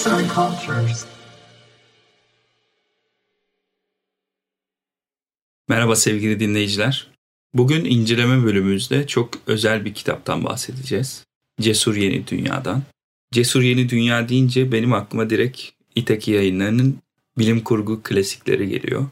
Arts and Cultures. Merhaba sevgili dinleyiciler. Bugün inceleme bölümümüzde çok özel bir kitaptan bahsedeceğiz. Cesur Yeni Dünya'dan. Cesur Yeni Dünya deyince benim aklıma direkt İtaki yayınlarının bilim kurgu klasikleri geliyor.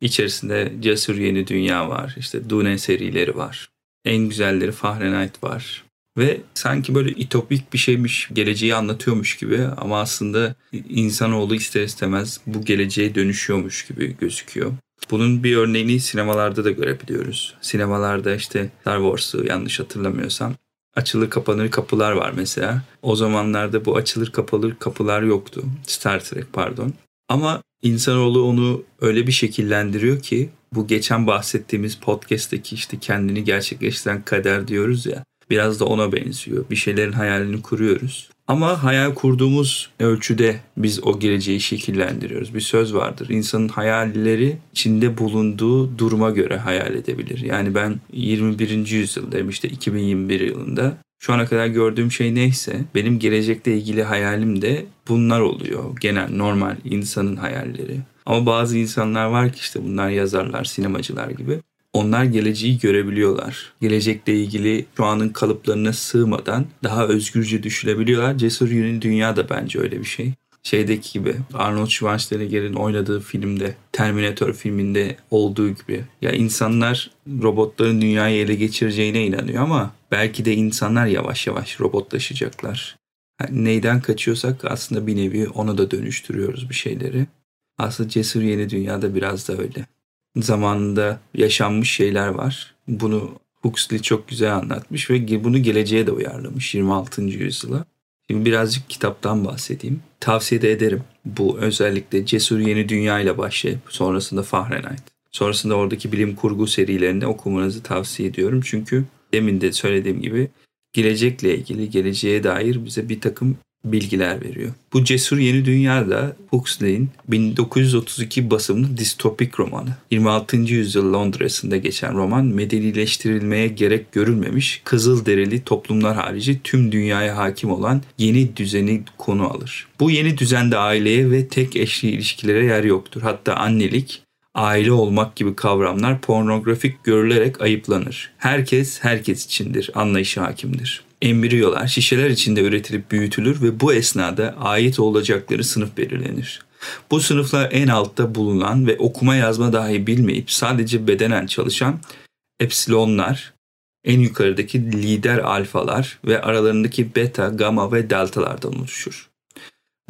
İçerisinde Cesur Yeni Dünya var, işte Dune serileri var. En güzelleri Fahrenheit var. Ve sanki böyle itopik bir şeymiş, geleceği anlatıyormuş gibi ama aslında insanoğlu ister istemez bu geleceğe dönüşüyormuş gibi gözüküyor. Bunun bir örneğini sinemalarda da görebiliyoruz. Sinemalarda işte Star Wars'u yanlış hatırlamıyorsam açılır kapanır kapılar var mesela. O zamanlarda bu açılır kapanır kapılar yoktu. Star Trek pardon. Ama insanoğlu onu öyle bir şekillendiriyor ki bu geçen bahsettiğimiz podcast'teki işte kendini gerçekleştiren kader diyoruz ya. Biraz da ona benziyor. Bir şeylerin hayalini kuruyoruz. Ama hayal kurduğumuz ölçüde biz o geleceği şekillendiriyoruz. Bir söz vardır. İnsanın hayalleri içinde bulunduğu duruma göre hayal edebilir. Yani ben 21. yüzyıldayım işte 2021 yılında. Şu ana kadar gördüğüm şey neyse benim gelecekle ilgili hayalim de bunlar oluyor. Genel normal insanın hayalleri. Ama bazı insanlar var ki işte bunlar yazarlar, sinemacılar gibi onlar geleceği görebiliyorlar. Gelecekle ilgili şu anın kalıplarına sığmadan daha özgürce düşünebiliyorlar. Cesur Yeni Dünya da bence öyle bir şey. Şeydeki gibi Arnold Schwarzenegger'in oynadığı filmde Terminator filminde olduğu gibi ya insanlar robotların dünyayı ele geçireceğine inanıyor ama belki de insanlar yavaş yavaş robotlaşacaklar. Yani neyden kaçıyorsak aslında bir nevi onu da dönüştürüyoruz bir şeyleri. Aslında Cesur Yeni Dünya'da biraz da öyle zamanında yaşanmış şeyler var. Bunu Huxley çok güzel anlatmış ve bunu geleceğe de uyarlamış 26. yüzyıla. Şimdi birazcık kitaptan bahsedeyim. Tavsiye de ederim. Bu özellikle Cesur Yeni Dünya ile başlayıp sonrasında Fahrenheit. Sonrasında oradaki bilim kurgu serilerini okumanızı tavsiye ediyorum. Çünkü demin de söylediğim gibi gelecekle ilgili, geleceğe dair bize bir takım bilgiler veriyor. Bu Cesur Yeni Dünya'da Huxley'in 1932 basımlı distopik romanı. 26. yüzyıl Londra'sında geçen roman medenileştirilmeye gerek görülmemiş kızıl derili toplumlar harici tüm dünyaya hakim olan yeni düzeni konu alır. Bu yeni düzende aileye ve tek eşli ilişkilere yer yoktur. Hatta annelik, aile olmak gibi kavramlar pornografik görülerek ayıplanır. Herkes herkes içindir, anlayışı hakimdir embriyolar şişeler içinde üretilip büyütülür ve bu esnada ait olacakları sınıf belirlenir. Bu sınıflar en altta bulunan ve okuma yazma dahi bilmeyip sadece bedenen çalışan epsilonlar, en yukarıdaki lider alfalar ve aralarındaki beta, gamma ve deltalardan oluşur.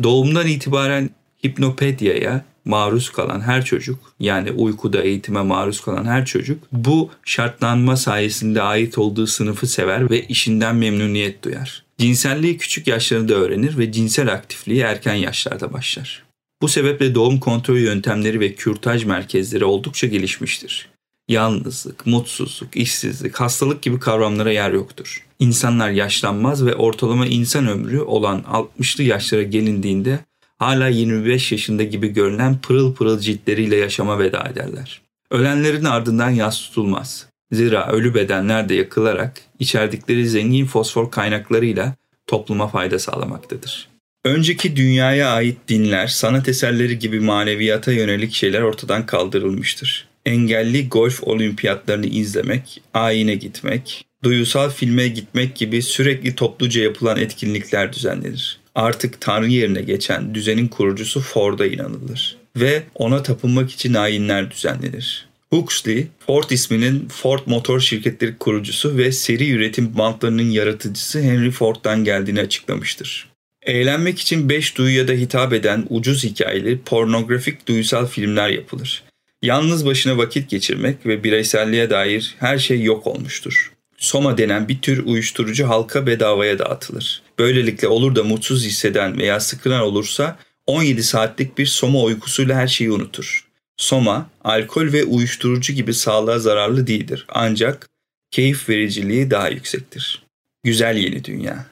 Doğumdan itibaren hipnopedyaya maruz kalan her çocuk yani uykuda eğitime maruz kalan her çocuk bu şartlanma sayesinde ait olduğu sınıfı sever ve işinden memnuniyet duyar. Cinselliği küçük yaşlarında öğrenir ve cinsel aktifliği erken yaşlarda başlar. Bu sebeple doğum kontrol yöntemleri ve kürtaj merkezleri oldukça gelişmiştir. Yalnızlık, mutsuzluk, işsizlik, hastalık gibi kavramlara yer yoktur. İnsanlar yaşlanmaz ve ortalama insan ömrü olan 60'lı yaşlara gelindiğinde hala 25 yaşında gibi görünen pırıl pırıl ciltleriyle yaşama veda ederler. Ölenlerin ardından yas tutulmaz. Zira ölü bedenler de yakılarak içerdikleri zengin fosfor kaynaklarıyla topluma fayda sağlamaktadır. Önceki dünyaya ait dinler, sanat eserleri gibi maneviyata yönelik şeyler ortadan kaldırılmıştır. Engelli golf olimpiyatlarını izlemek, ayine gitmek, duyusal filme gitmek gibi sürekli topluca yapılan etkinlikler düzenlenir artık Tanrı yerine geçen düzenin kurucusu Ford'a inanılır ve ona tapınmak için ayinler düzenlenir. Huxley, Ford isminin Ford Motor Şirketleri kurucusu ve seri üretim bantlarının yaratıcısı Henry Ford'dan geldiğini açıklamıştır. Eğlenmek için beş duyuya da hitap eden ucuz hikayeli pornografik duysal filmler yapılır. Yalnız başına vakit geçirmek ve bireyselliğe dair her şey yok olmuştur. Soma denen bir tür uyuşturucu halka bedavaya dağıtılır. Böylelikle olur da mutsuz hisseden veya sıkılan olursa 17 saatlik bir soma uykusuyla her şeyi unutur. Soma, alkol ve uyuşturucu gibi sağlığa zararlı değildir. Ancak keyif vericiliği daha yüksektir. Güzel Yeni Dünya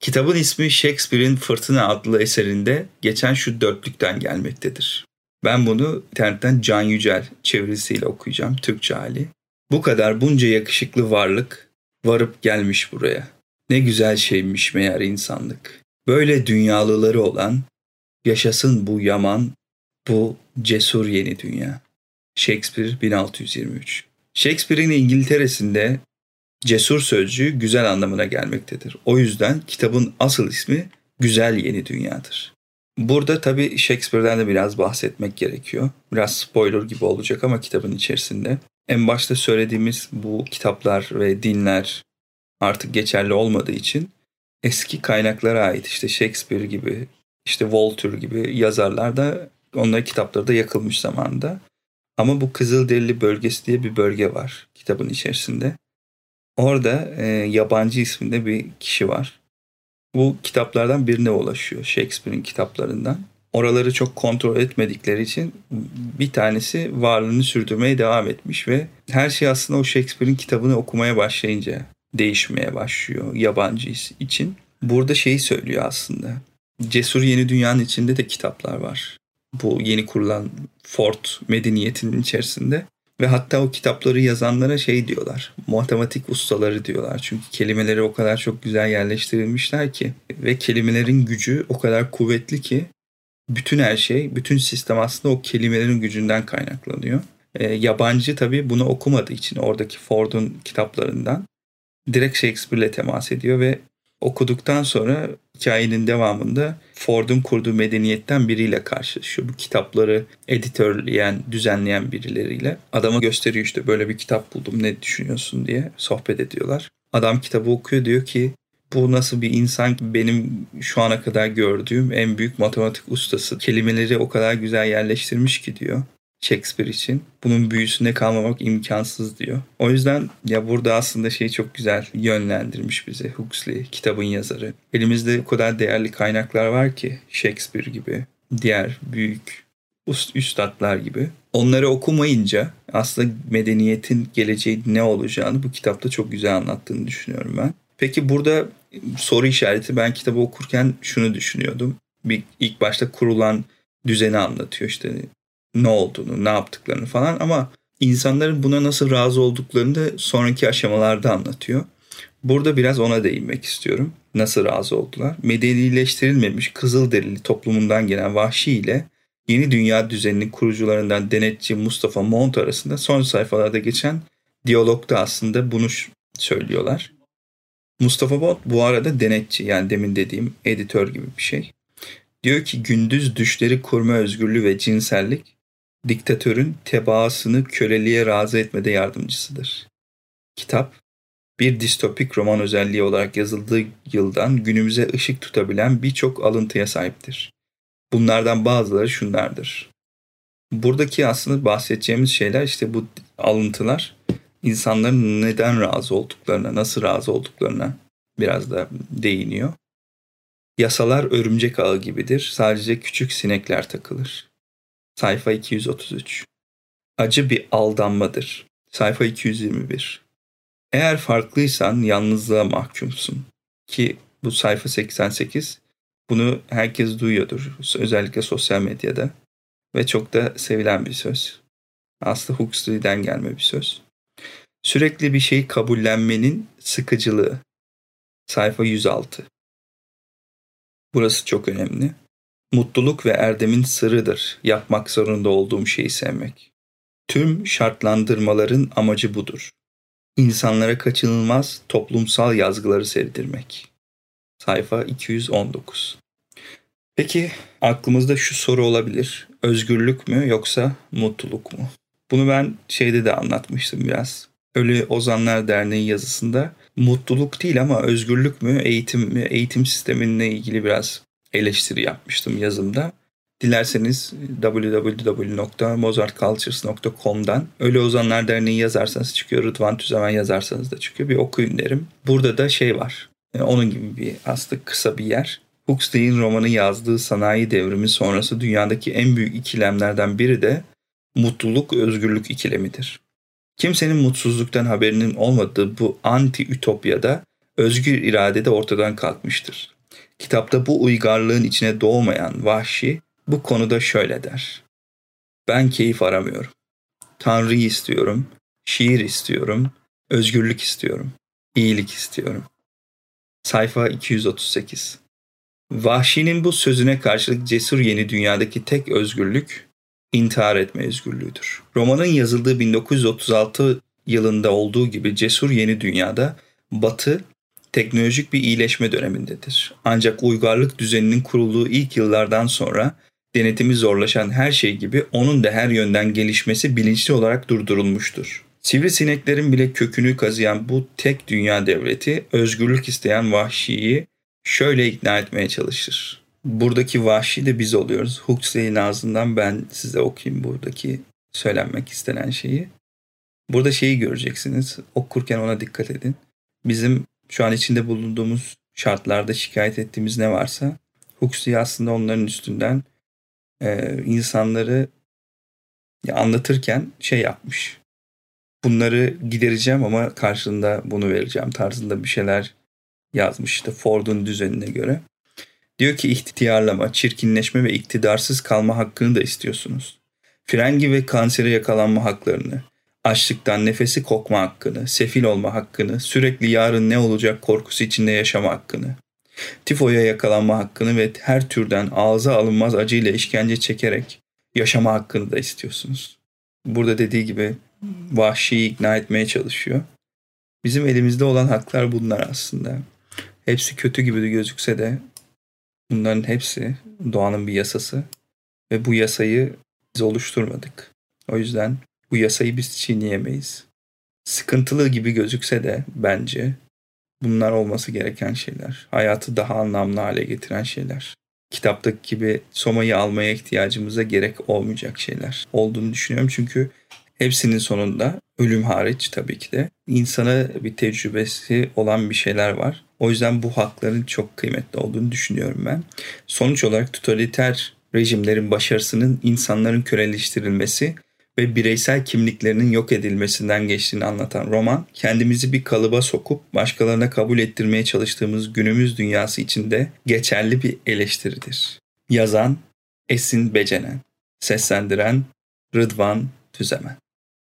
Kitabın ismi Shakespeare'in Fırtına adlı eserinde geçen şu dörtlükten gelmektedir. Ben bunu internetten Can Yücel çevirisiyle okuyacağım, Türkçe hali. Bu kadar bunca yakışıklı varlık varıp gelmiş buraya. Ne güzel şeymiş meğer insanlık. Böyle dünyalıları olan, Yaşasın bu yaman, bu cesur yeni dünya. Shakespeare 1623 Shakespeare'in İngiltere'sinde cesur sözcüğü güzel anlamına gelmektedir. O yüzden kitabın asıl ismi Güzel Yeni Dünya'dır. Burada tabii Shakespeare'den de biraz bahsetmek gerekiyor. Biraz spoiler gibi olacak ama kitabın içerisinde. En başta söylediğimiz bu kitaplar ve dinler artık geçerli olmadığı için eski kaynaklara ait işte Shakespeare gibi, işte Voltaire gibi yazarlar da onların kitapları da yakılmış zamanında. Ama bu Kızılderili bölgesi diye bir bölge var kitabın içerisinde. Orada e, yabancı isminde bir kişi var. Bu kitaplardan birine ulaşıyor Shakespeare'in kitaplarından. Oraları çok kontrol etmedikleri için bir tanesi varlığını sürdürmeye devam etmiş ve her şey aslında o Shakespeare'in kitabını okumaya başlayınca değişmeye başlıyor yabancı için. Burada şeyi söylüyor aslında. Cesur Yeni Dünya'nın içinde de kitaplar var. Bu yeni kurulan Fort medeniyetinin içerisinde. Ve hatta o kitapları yazanlara şey diyorlar. Matematik ustaları diyorlar. Çünkü kelimeleri o kadar çok güzel yerleştirilmişler ki. Ve kelimelerin gücü o kadar kuvvetli ki bütün her şey, bütün sistem aslında o kelimelerin gücünden kaynaklanıyor. E, yabancı tabii bunu okumadığı için oradaki Ford'un kitaplarından direkt Shakespeare'le temas ediyor ve okuduktan sonra hikayenin devamında Ford'un kurduğu medeniyetten biriyle karşılaşıyor. Bu kitapları editörleyen, düzenleyen birileriyle. Adama gösteriyor işte böyle bir kitap buldum ne düşünüyorsun diye sohbet ediyorlar. Adam kitabı okuyor diyor ki bu nasıl bir insan ki benim şu ana kadar gördüğüm en büyük matematik ustası. Kelimeleri o kadar güzel yerleştirmiş ki diyor. Shakespeare için. Bunun büyüsünde kalmamak imkansız diyor. O yüzden ya burada aslında şeyi çok güzel yönlendirmiş bizi Huxley, kitabın yazarı. Elimizde o kadar değerli kaynaklar var ki Shakespeare gibi, diğer büyük üstadlar gibi. Onları okumayınca aslında medeniyetin geleceği ne olacağını bu kitapta çok güzel anlattığını düşünüyorum ben. Peki burada soru işareti ben kitabı okurken şunu düşünüyordum. Bir ilk başta kurulan düzeni anlatıyor işte ne olduğunu, ne yaptıklarını falan ama insanların buna nasıl razı olduklarını da sonraki aşamalarda anlatıyor. Burada biraz ona değinmek istiyorum. Nasıl razı oldular? Medenileştirilmemiş Kızılderili toplumundan gelen Vahşi ile yeni dünya düzeninin kurucularından denetçi Mustafa Mont arasında son sayfalarda geçen diyalogda aslında bunu söylüyorlar. Mustafa Mont bu arada denetçi yani demin dediğim editör gibi bir şey. Diyor ki gündüz düşleri kurma özgürlüğü ve cinsellik diktatörün tebaasını köleliğe razı etmede yardımcısıdır. Kitap, bir distopik roman özelliği olarak yazıldığı yıldan günümüze ışık tutabilen birçok alıntıya sahiptir. Bunlardan bazıları şunlardır. Buradaki aslında bahsedeceğimiz şeyler işte bu alıntılar insanların neden razı olduklarına, nasıl razı olduklarına biraz da değiniyor. Yasalar örümcek ağı gibidir. Sadece küçük sinekler takılır. Sayfa 233. Acı bir aldanmadır. Sayfa 221. Eğer farklıysan yalnızlığa mahkumsun. Ki bu sayfa 88. Bunu herkes duyuyordur. Özellikle sosyal medyada. Ve çok da sevilen bir söz. Aslında Huxley'den gelme bir söz. Sürekli bir şeyi kabullenmenin sıkıcılığı. Sayfa 106. Burası çok önemli. Mutluluk ve erdemin sırrıdır yapmak zorunda olduğum şeyi sevmek. Tüm şartlandırmaların amacı budur. İnsanlara kaçınılmaz toplumsal yazgıları sevdirmek. Sayfa 219. Peki aklımızda şu soru olabilir. Özgürlük mü yoksa mutluluk mu? Bunu ben şeyde de anlatmıştım biraz. Ölü Ozanlar Derneği yazısında mutluluk değil ama özgürlük mü, eğitim mi, eğitim sisteminle ilgili biraz eleştiri yapmıştım yazımda. Dilerseniz www.mozartcultures.com'dan Ölü Ozanlar Derneği yazarsanız çıkıyor. Rıdvan Tüzemen yazarsanız da çıkıyor. Bir okuyun derim. Burada da şey var. E, onun gibi bir aslında kısa bir yer. Huxley'in romanı yazdığı sanayi devrimi sonrası dünyadaki en büyük ikilemlerden biri de mutluluk özgürlük ikilemidir. Kimsenin mutsuzluktan haberinin olmadığı bu anti-ütopyada özgür irade de ortadan kalkmıştır. Kitapta bu uygarlığın içine doğmayan vahşi bu konuda şöyle der. Ben keyif aramıyorum. Tanrı'yı istiyorum, şiir istiyorum, özgürlük istiyorum, iyilik istiyorum. Sayfa 238 Vahşi'nin bu sözüne karşılık cesur yeni dünyadaki tek özgürlük intihar etme özgürlüğüdür. Romanın yazıldığı 1936 yılında olduğu gibi cesur yeni dünyada Batı teknolojik bir iyileşme dönemindedir. Ancak uygarlık düzeninin kurulduğu ilk yıllardan sonra denetimi zorlaşan her şey gibi onun da her yönden gelişmesi bilinçli olarak durdurulmuştur. Sivrisineklerin bile kökünü kazıyan bu tek dünya devleti özgürlük isteyen vahşiyi şöyle ikna etmeye çalışır. Buradaki vahşi de biz oluyoruz. Huxley'in ağzından ben size okuyayım buradaki söylenmek istenen şeyi. Burada şeyi göreceksiniz. Okurken ona dikkat edin. Bizim şu an içinde bulunduğumuz şartlarda şikayet ettiğimiz ne varsa Huxley aslında onların üstünden e, insanları anlatırken şey yapmış. Bunları gidereceğim ama karşılığında bunu vereceğim tarzında bir şeyler yazmış işte Ford'un düzenine göre. Diyor ki ihtiyarlama, çirkinleşme ve iktidarsız kalma hakkını da istiyorsunuz. Frengi ve kansere yakalanma haklarını, açlıktan nefesi kokma hakkını, sefil olma hakkını, sürekli yarın ne olacak korkusu içinde yaşama hakkını, tifoya yakalanma hakkını ve her türden ağza alınmaz acıyla işkence çekerek yaşama hakkını da istiyorsunuz. Burada dediği gibi vahşiyi ikna etmeye çalışıyor. Bizim elimizde olan haklar bunlar aslında. Hepsi kötü gibi gözükse de bunların hepsi doğanın bir yasası ve bu yasayı biz oluşturmadık. O yüzden bu yasayı biz çiğneyemeyiz. Sıkıntılı gibi gözükse de bence bunlar olması gereken şeyler. Hayatı daha anlamlı hale getiren şeyler. Kitaptaki gibi somayı almaya ihtiyacımıza gerek olmayacak şeyler olduğunu düşünüyorum. Çünkü hepsinin sonunda ölüm hariç tabii ki de insana bir tecrübesi olan bir şeyler var. O yüzden bu hakların çok kıymetli olduğunu düşünüyorum ben. Sonuç olarak totaliter rejimlerin başarısının insanların köleleştirilmesi ve bireysel kimliklerinin yok edilmesinden geçtiğini anlatan roman, kendimizi bir kalıba sokup başkalarına kabul ettirmeye çalıştığımız günümüz dünyası içinde geçerli bir eleştiridir. Yazan Esin Becenen, seslendiren Rıdvan Tüzemen.